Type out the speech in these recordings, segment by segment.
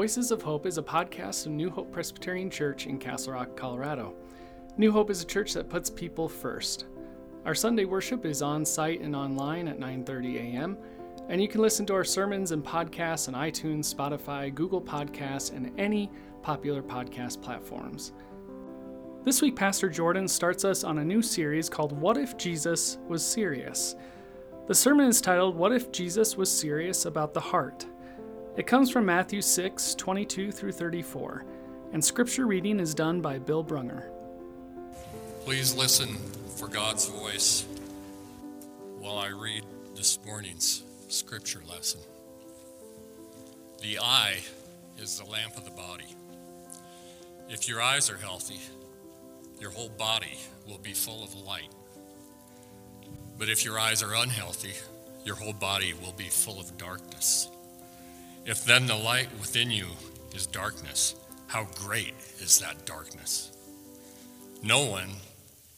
Voices of Hope is a podcast of New Hope Presbyterian Church in Castle Rock, Colorado. New Hope is a church that puts people first. Our Sunday worship is on site and online at 9:30 a.m., and you can listen to our sermons and podcasts on iTunes, Spotify, Google Podcasts, and any popular podcast platforms. This week Pastor Jordan starts us on a new series called What if Jesus was serious? The sermon is titled What if Jesus was serious about the heart? It comes from Matthew 6, 22 through 34, and scripture reading is done by Bill Brunger. Please listen for God's voice while I read this morning's scripture lesson. The eye is the lamp of the body. If your eyes are healthy, your whole body will be full of light. But if your eyes are unhealthy, your whole body will be full of darkness. If then the light within you is darkness, how great is that darkness? No one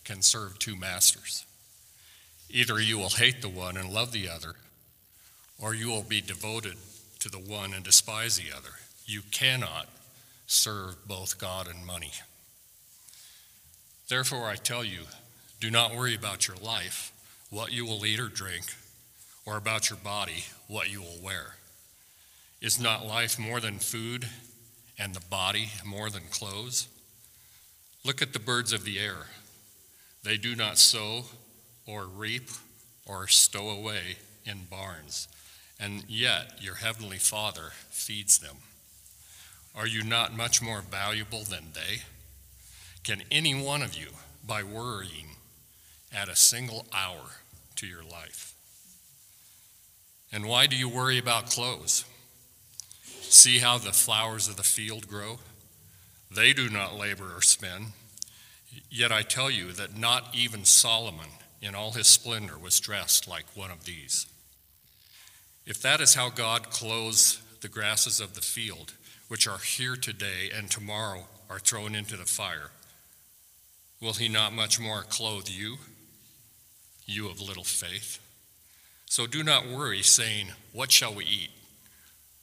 can serve two masters. Either you will hate the one and love the other, or you will be devoted to the one and despise the other. You cannot serve both God and money. Therefore, I tell you, do not worry about your life, what you will eat or drink, or about your body, what you will wear. Is not life more than food, and the body more than clothes? Look at the birds of the air. They do not sow or reap or stow away in barns, and yet your heavenly Father feeds them. Are you not much more valuable than they? Can any one of you, by worrying, add a single hour to your life? And why do you worry about clothes? See how the flowers of the field grow? They do not labor or spin. Yet I tell you that not even Solomon in all his splendor was dressed like one of these. If that is how God clothes the grasses of the field, which are here today and tomorrow are thrown into the fire, will he not much more clothe you, you of little faith? So do not worry, saying, What shall we eat?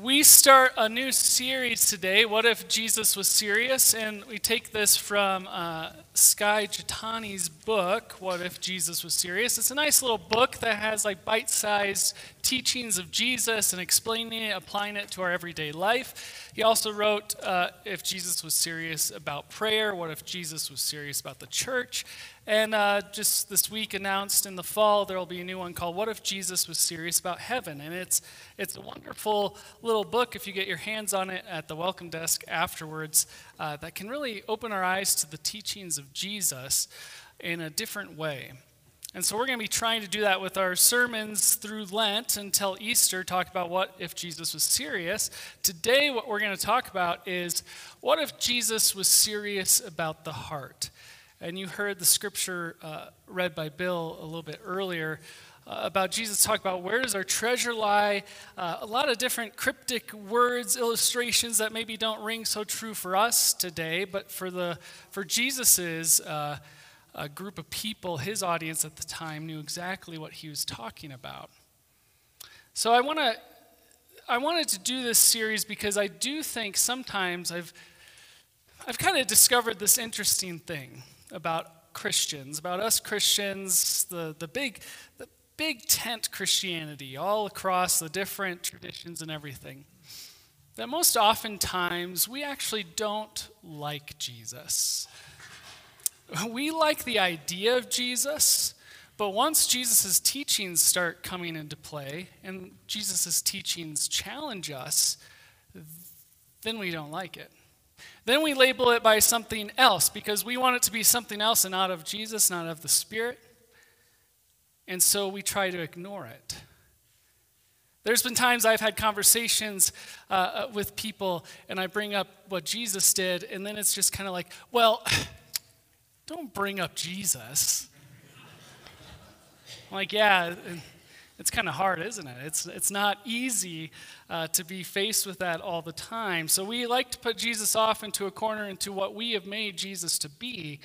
We start a new series today. What if Jesus was serious? And we take this from uh, Skye Jethani's book, What If Jesus Was Serious? It's a nice little book that has like bite sized teachings of Jesus and explaining it, applying it to our everyday life. He also wrote uh, If Jesus Was Serious About Prayer, What If Jesus Was Serious About the Church? And uh, just this week announced in the fall, there will be a new one called What If Jesus Was Serious About Heaven? And it's, it's a wonderful little book if you get your hands on it at the welcome desk afterwards uh, that can really open our eyes to the teachings of Jesus in a different way. And so we're going to be trying to do that with our sermons through Lent until Easter, talk about what if Jesus was serious. Today, what we're going to talk about is what if Jesus was serious about the heart? And you heard the scripture uh, read by Bill a little bit earlier uh, about Jesus talk about where does our treasure lie. Uh, a lot of different cryptic words, illustrations that maybe don't ring so true for us today, but for the for Jesus's uh, group of people, his audience at the time, knew exactly what he was talking about. So I want to. I wanted to do this series because I do think sometimes I've I've kind of discovered this interesting thing about Christians, about us Christians, the, the, big, the big tent Christianity, all across the different traditions and everything, that most oftentimes we actually don't like Jesus. We like the idea of Jesus, but once Jesus' teachings start coming into play and Jesus' teachings challenge us, then we don't like it. Then we label it by something else because we want it to be something else and not of Jesus, not of the Spirit. And so we try to ignore it. There's been times I've had conversations uh, uh with people and I bring up what Jesus did, and then it's just kind of like, well, don't bring up Jesus. I'm like, yeah, it's kind of hard, isn't it? It's, it's not easy uh, to be faced with that all the time. So we like to put Jesus off into a corner into what we have made Jesus to be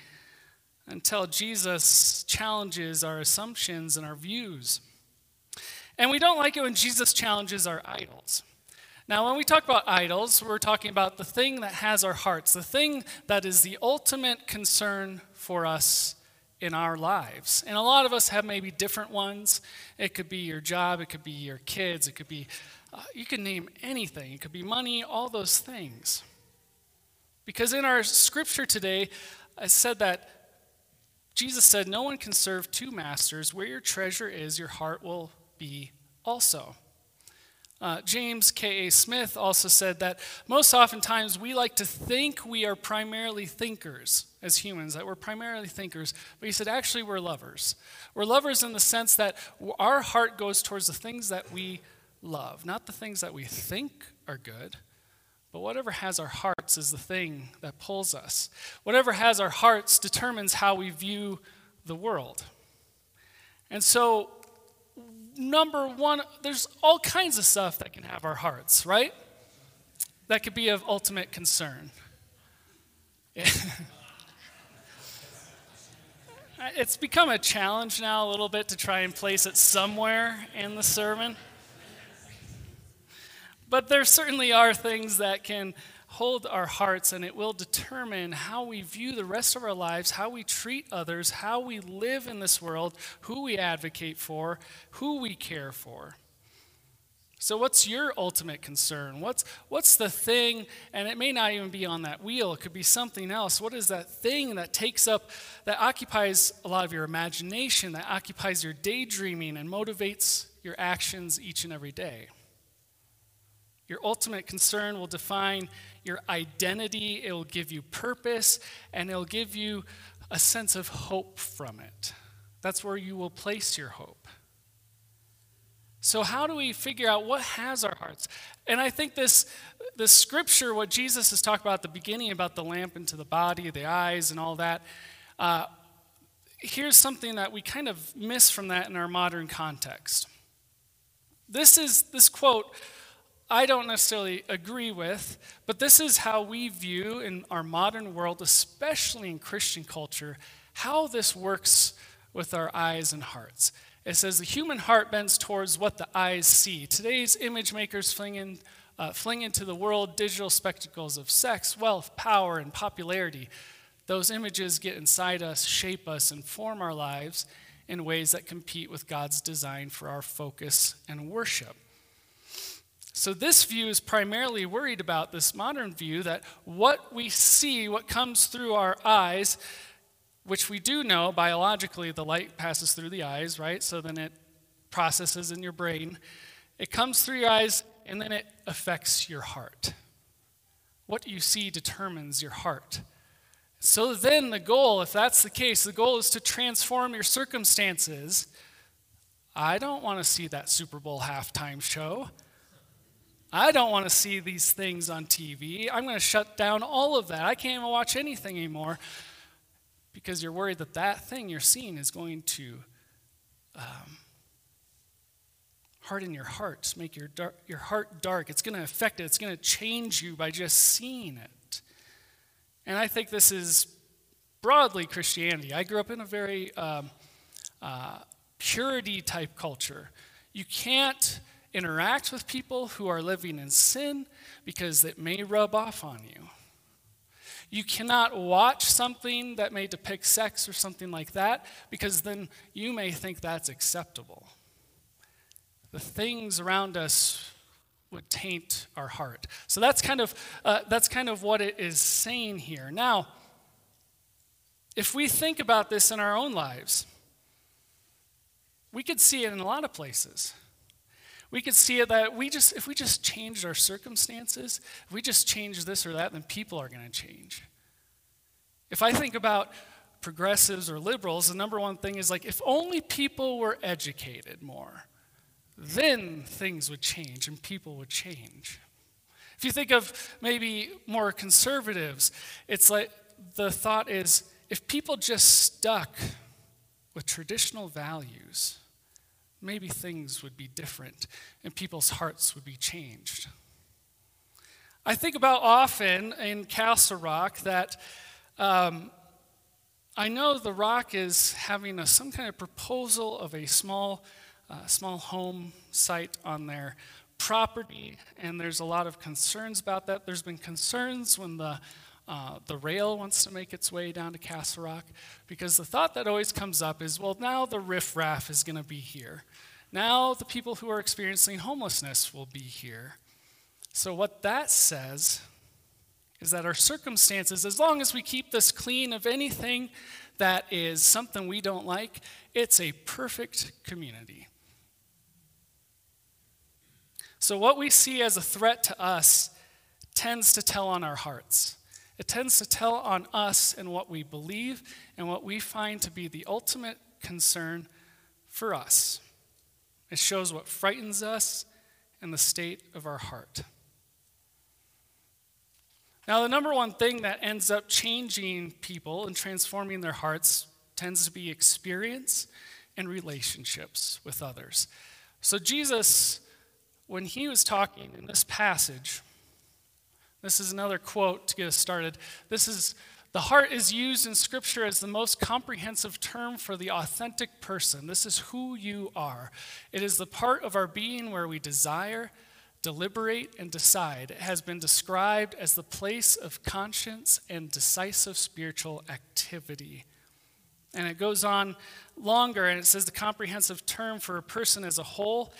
until Jesus challenges our assumptions and our views. And we don't like it when Jesus challenges our idols. Now, when we talk about idols, we're talking about the thing that has our hearts, the thing that is the ultimate concern for us in our lives. And a lot of us have maybe different ones. It could be your job, it could be your kids, it could be, uh, you can name anything. It could be money, all those things. Because in our scripture today, I said that Jesus said, No one can serve two masters. Where your treasure is, your heart will be also. Uh, James K.A. Smith also said that most oftentimes we like to think we are primarily thinkers as humans, that we're primarily thinkers, but he said actually we're lovers. We're lovers in the sense that our heart goes towards the things that we love, not the things that we think are good, but whatever has our hearts is the thing that pulls us. Whatever has our hearts determines how we view the world. And so number one, there's all kinds of stuff that can have our hearts, right? That could be of ultimate concern. it's become a challenge now a little bit to try and place it somewhere in the sermon. But there certainly are things that can hold our hearts, and it will determine how we view the rest of our lives, how we treat others, how we live in this world, who we advocate for, who we care for. So, what's your ultimate concern? What's, what's the thing, and it may not even be on that wheel, it could be something else. What is that thing that takes up, that occupies a lot of your imagination, that occupies your daydreaming and motivates your actions each and every day? Your ultimate concern will define your identity, it will give you purpose, and it'll give you a sense of hope from it. That's where you will place your hope. So, how do we figure out what has our hearts? And I think this, this scripture, what Jesus has talked about at the beginning about the lamp into the body, the eyes, and all that, uh, here's something that we kind of miss from that in our modern context. This is this quote I don't necessarily agree with, but this is how we view in our modern world, especially in Christian culture, how this works with our eyes and hearts. It says the human heart bends towards what the eyes see. Today's image makers fling, in, uh, fling into the world digital spectacles of sex, wealth, power, and popularity. Those images get inside us, shape us, and form our lives in ways that compete with God's design for our focus and worship. So, this view is primarily worried about this modern view that what we see, what comes through our eyes, which we do know biologically the light passes through the eyes, right? So then it processes in your brain. It comes through your eyes and then it affects your heart. What you see determines your heart. So then the goal, if that's the case, the goal is to transform your circumstances. I don't want to see that Super Bowl halftime show. I don't want to see these things on TV. I'm going to shut down all of that. I can't even watch anything anymore because you're worried that that thing you're seeing is going to um, harden your heart, make your, dark, your heart dark. It's going to affect it, it's going to change you by just seeing it. And I think this is broadly Christianity. I grew up in a very um, uh, purity type culture. You can't interact with people who are living in sin because it may rub off on you. You cannot watch something that may depict sex or something like that because then you may think that's acceptable. The things around us would taint our heart. So that's kind of, uh, that's kind of what it is saying here. Now, if we think about this in our own lives, we could see it in a lot of places. We could see it that we just, if we just changed our circumstances, if we just change this or that, then people are going to change. If I think about progressives or liberals, the number one thing is like, if only people were educated more, then things would change and people would change. If you think of maybe more conservatives, it's like the thought is if people just stuck with traditional values, maybe things would be different and people's hearts would be changed. I think about often in Castle Rock that um, I know the Rock is having a, some kind of proposal of a small, uh, small home site on their property, and there's a lot of concerns about that. There's been concerns when the uh, the rail wants to make its way down to Castle Rock because the thought that always comes up is well, now the riffraff is going to be here. Now the people who are experiencing homelessness will be here. So, what that says is that our circumstances, as long as we keep this clean of anything that is something we don't like, it's a perfect community. So, what we see as a threat to us tends to tell on our hearts. It tends to tell on us and what we believe and what we find to be the ultimate concern for us. It shows what frightens us and the state of our heart. Now, the number one thing that ends up changing people and transforming their hearts tends to be experience and relationships with others. So, Jesus, when he was talking in this passage, this is another quote to get us started. This is the heart is used in Scripture as the most comprehensive term for the authentic person. This is who you are. It is the part of our being where we desire, deliberate, and decide. It has been described as the place of conscience and decisive spiritual activity. And it goes on longer, and it says the comprehensive term for a person as a whole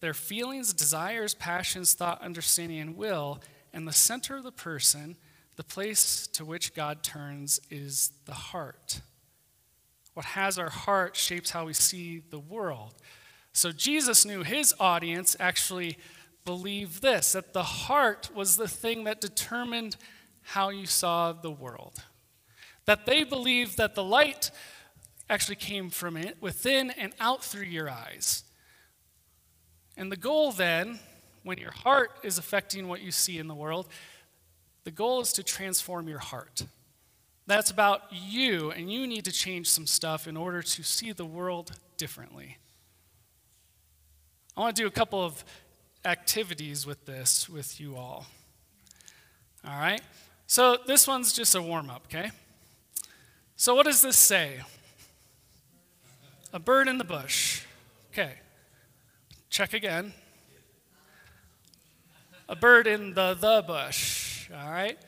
their feelings, desires, passions, thought, understanding, and will and the center of the person, the place to which God turns, is the heart. What has our heart shapes how we see the world. So Jesus knew his audience actually believed this that the heart was the thing that determined how you saw the world. That they believed that the light actually came from it within and out through your eyes. And the goal then when your heart is affecting what you see in the world, the goal is to transform your heart. That's about you, and you need to change some stuff in order to see the world differently. I want to do a couple of activities with this with you all. All right? So this one's just a warm up, okay? So what does this say? A bird in the bush. Okay. Check again a bird in the the bush, all right?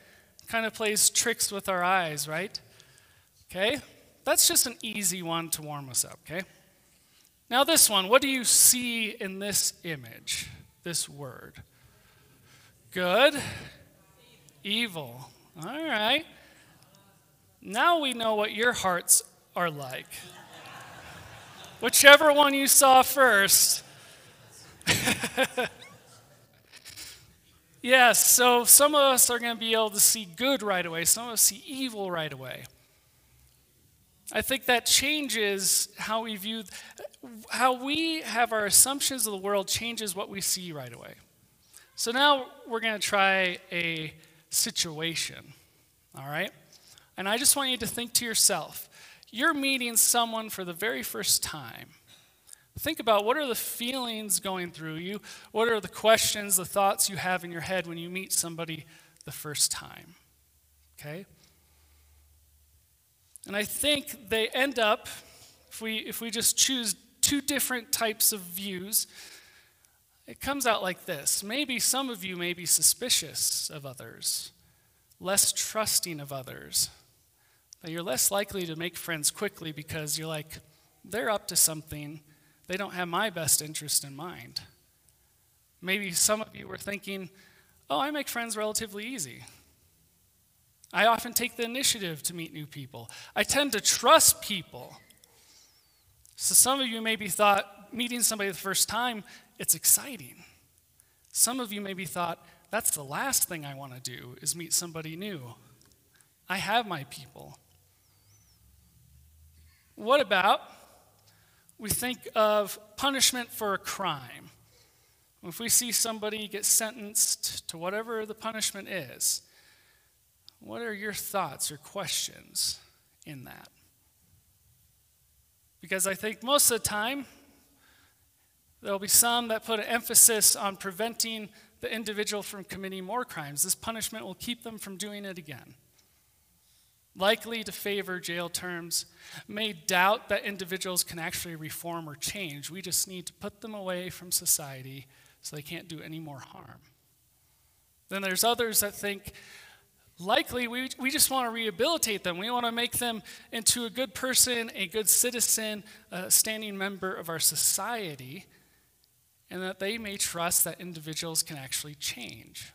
Kind of plays tricks with our eyes, right? Okay? That's just an easy one to warm us up, okay? Now, this one, what do you see in this image, this word? Good, evil. All right. Now we know what your hearts are like. Whichever one you saw first. Yes, so some of us are going to be able to see good right away, some of us see evil right away. I think that changes how we view, how we have our assumptions of the world changes what we see right away. So now we're going to try a situation, all right? And I just want you to think to yourself you're meeting someone for the very first time. Think about what are the feelings going through you? What are the questions, the thoughts you have in your head when you meet somebody the first time? Okay? And I think they end up, if we, if we just choose two different types of views, it comes out like this. Maybe some of you may be suspicious of others, less trusting of others, that you're less likely to make friends quickly because you're like, they're up to something they don't have my best interest in mind. Maybe some of you were thinking, oh, I make friends relatively easy. I often take the initiative to meet new people. I tend to trust people. So some of you maybe thought meeting somebody the first time, it's exciting. Some of you maybe thought, that's the last thing I want to do is meet somebody new. I have my people. What about we think of punishment for a crime. If we see somebody get sentenced to whatever the punishment is, what are your thoughts or questions in that? Because I think most of the time, there'll be some that put an emphasis on preventing the individual from committing more crimes. This punishment will keep them from doing it again likely to favor jail terms, may doubt that individuals can actually reform or change. We just need to put them away from society so they can't do any more harm. Then there's others that think likely we, we just want to rehabilitate them. We want to make them into a good person, a good citizen, a standing member of our society, and that they may trust that individuals can actually change.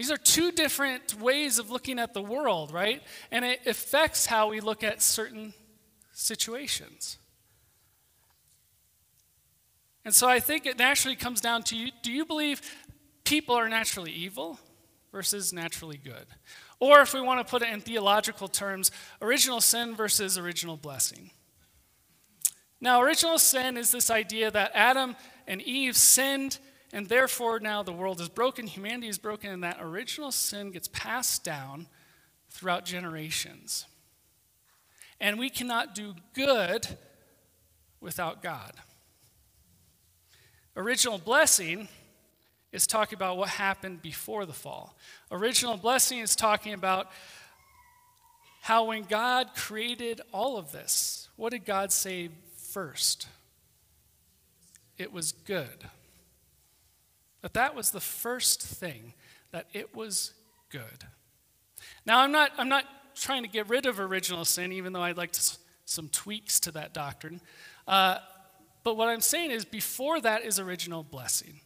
These are two different ways of looking at the world, right? And it affects how we look at certain situations. And so I think it naturally comes down to you do you believe people are naturally evil versus naturally good? Or if we want to put it in theological terms, original sin versus original blessing. Now, original sin is this idea that Adam and Eve sinned and therefore, now the world is broken, humanity is broken, and that original sin gets passed down throughout generations. And we cannot do good without God. Original blessing is talking about what happened before the fall. Original blessing is talking about how when God created all of this, what did God say first? It was good. That that was the first thing, that it was good. Now, I'm not, I'm not trying to get rid of original sin, even though I'd like to, some tweaks to that doctrine. Uh, but what I'm saying is, before that is original blessing.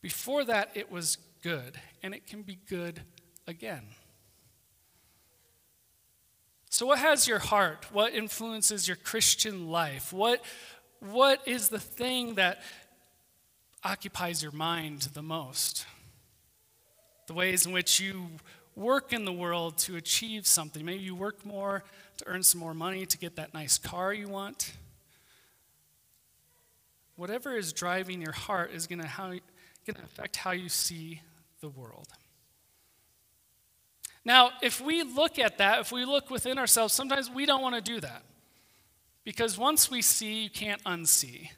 Before that, it was good, and it can be good again. So, what has your heart? What influences your Christian life? What, what is the thing that occupies your mind the most. The ways in which you work in the world to achieve something. Maybe you work more to earn some more money to get that nice car you want. Whatever is driving your heart is going to affect how you see the world. Now, if we look at that, if we look within ourselves, sometimes we don't want to do that. Because once we see, you can't unsee.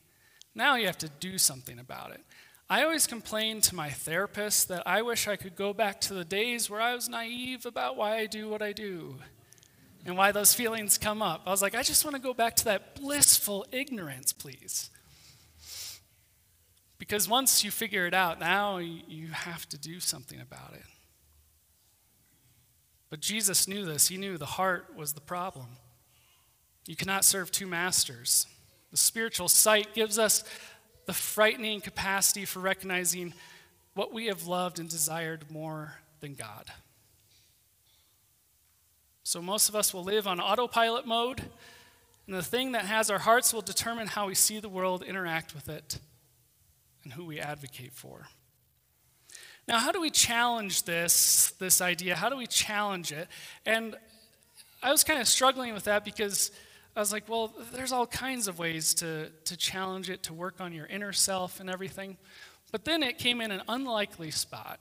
Now you have to do something about it. I always complain to my therapist that I wish I could go back to the days where I was naive about why I do what I do and why those feelings come up. I was like, I just want to go back to that blissful ignorance, please. Because once you figure it out, now you have to do something about it. But Jesus knew this. He knew the heart was the problem. You cannot serve two masters. The spiritual sight gives us the frightening capacity for recognizing what we have loved and desired more than God. So, most of us will live on autopilot mode, and the thing that has our hearts will determine how we see the world, interact with it, and who we advocate for. Now, how do we challenge this, this idea? How do we challenge it? And I was kind of struggling with that because I was like, well, there's all kinds of ways to, to challenge it, to work on your inner self and everything. But then it came in an unlikely spot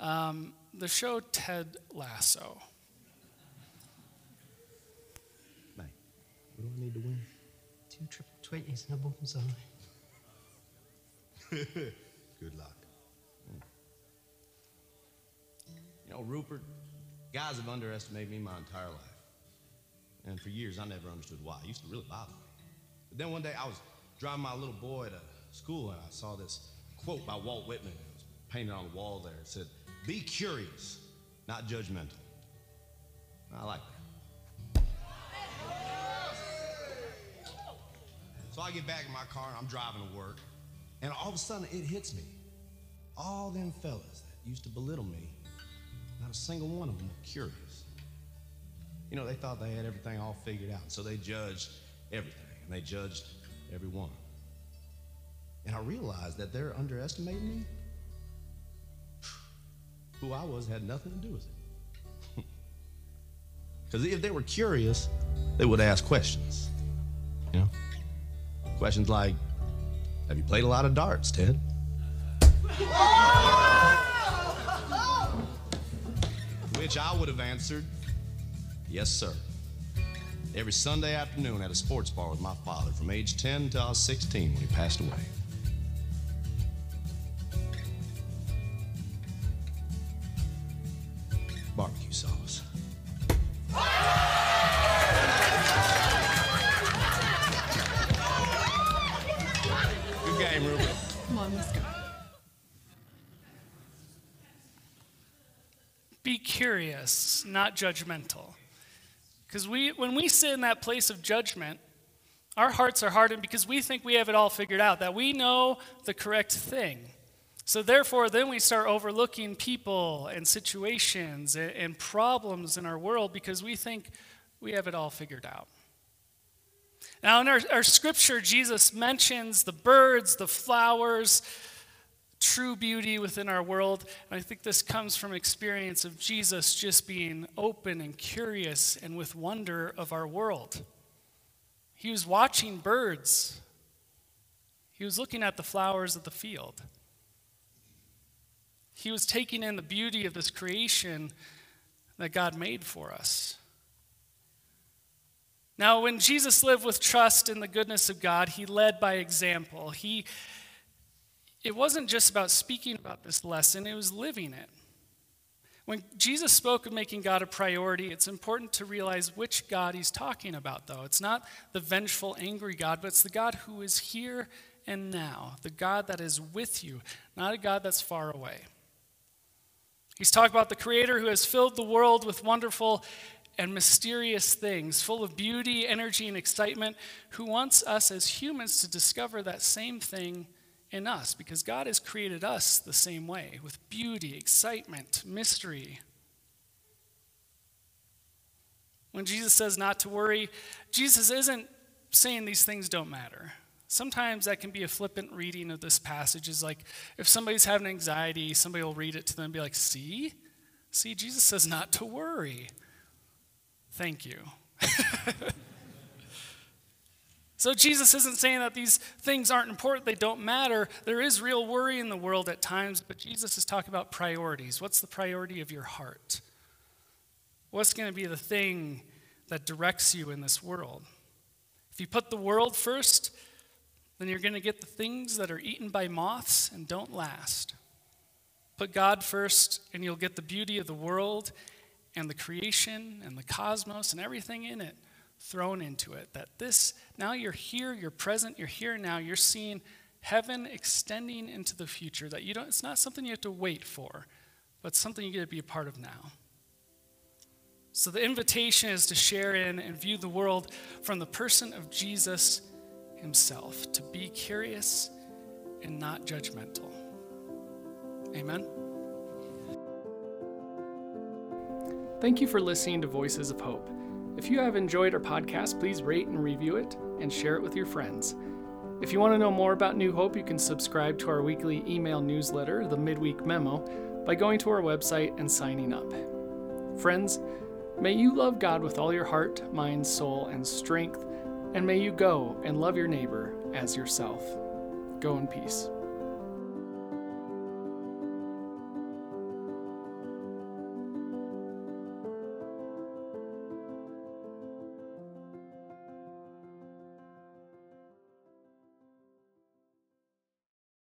um, the show Ted Lasso. Mate, what do I need to win? Two triple twenties and a bullseye. Good luck. You know, Rupert, guys have underestimated me my entire life. And for years, I never understood why. It used to really bother me. But then one day, I was driving my little boy to school, and I saw this quote by Walt Whitman. It was painted on the wall there. It said, Be curious, not judgmental. I like that. So I get back in my car and I'm driving to work, and all of a sudden it hits me. All them fellas that used to belittle me, not a single one of them were curious. You know, they thought they had everything all figured out. So they judged everything, and they judged everyone. And I realized that they're underestimating me. Who I was had nothing to do with it. Because if they were curious, they would ask questions. You know? Questions like Have you played a lot of darts, Ted? Which I would have answered, Yes, sir. Every Sunday afternoon at a sports bar with my father from age 10 till I was 16 when he passed away. Barbecue sauce. Good game, Ruben. Come on, let's go. Be curious, not judgmental. Because we, when we sit in that place of judgment, our hearts are hardened because we think we have it all figured out, that we know the correct thing. So, therefore, then we start overlooking people and situations and, and problems in our world because we think we have it all figured out. Now, in our, our scripture, Jesus mentions the birds, the flowers, true beauty within our world. And I think this comes from experience of Jesus just being open and curious and with wonder of our world. He was watching birds. He was looking at the flowers of the field. He was taking in the beauty of this creation that God made for us. Now, when Jesus lived with trust in the goodness of God, he led by example. He, it wasn't just about speaking about this lesson, it was living it. When Jesus spoke of making God a priority, it's important to realize which God he's talking about, though. It's not the vengeful, angry God, but it's the God who is here and now, the God that is with you, not a God that's far away. He's talking about the Creator who has filled the world with wonderful and mysterious things, full of beauty, energy, and excitement, who wants us as humans to discover that same thing in us, because God has created us the same way, with beauty, excitement, mystery. When Jesus says not to worry, Jesus isn't saying these things don't matter. Sometimes that can be a flippant reading of this passage. Is like if somebody's having anxiety, somebody will read it to them and be like, see? See, Jesus says not to worry. Thank you. so Jesus isn't saying that these things aren't important, they don't matter. There is real worry in the world at times, but Jesus is talking about priorities. What's the priority of your heart? What's going to be the thing that directs you in this world? If you put the world first, then you're going to get the things that are eaten by moths and don't last. Put God first, and you'll get the beauty of the world and the creation and the cosmos and everything in it thrown into it. That this, now you're here, you're present, you're here now, you're seeing heaven extending into the future. That you don't, it's not something you have to wait for, but something you get to be a part of now. So the invitation is to share in and view the world from the person of Jesus himself, to be curious and not judgmental. Amen. Thank you for listening to Voices of Hope. If you have enjoyed our podcast, please rate and review it and share it with your friends. If you want to know more about New Hope, you can subscribe to our weekly email newsletter, the Midweek Memo, by going to our website and signing up. Friends, may you love God with all your heart, mind, soul, and strength, and may you go and love your neighbor as yourself. Go in peace.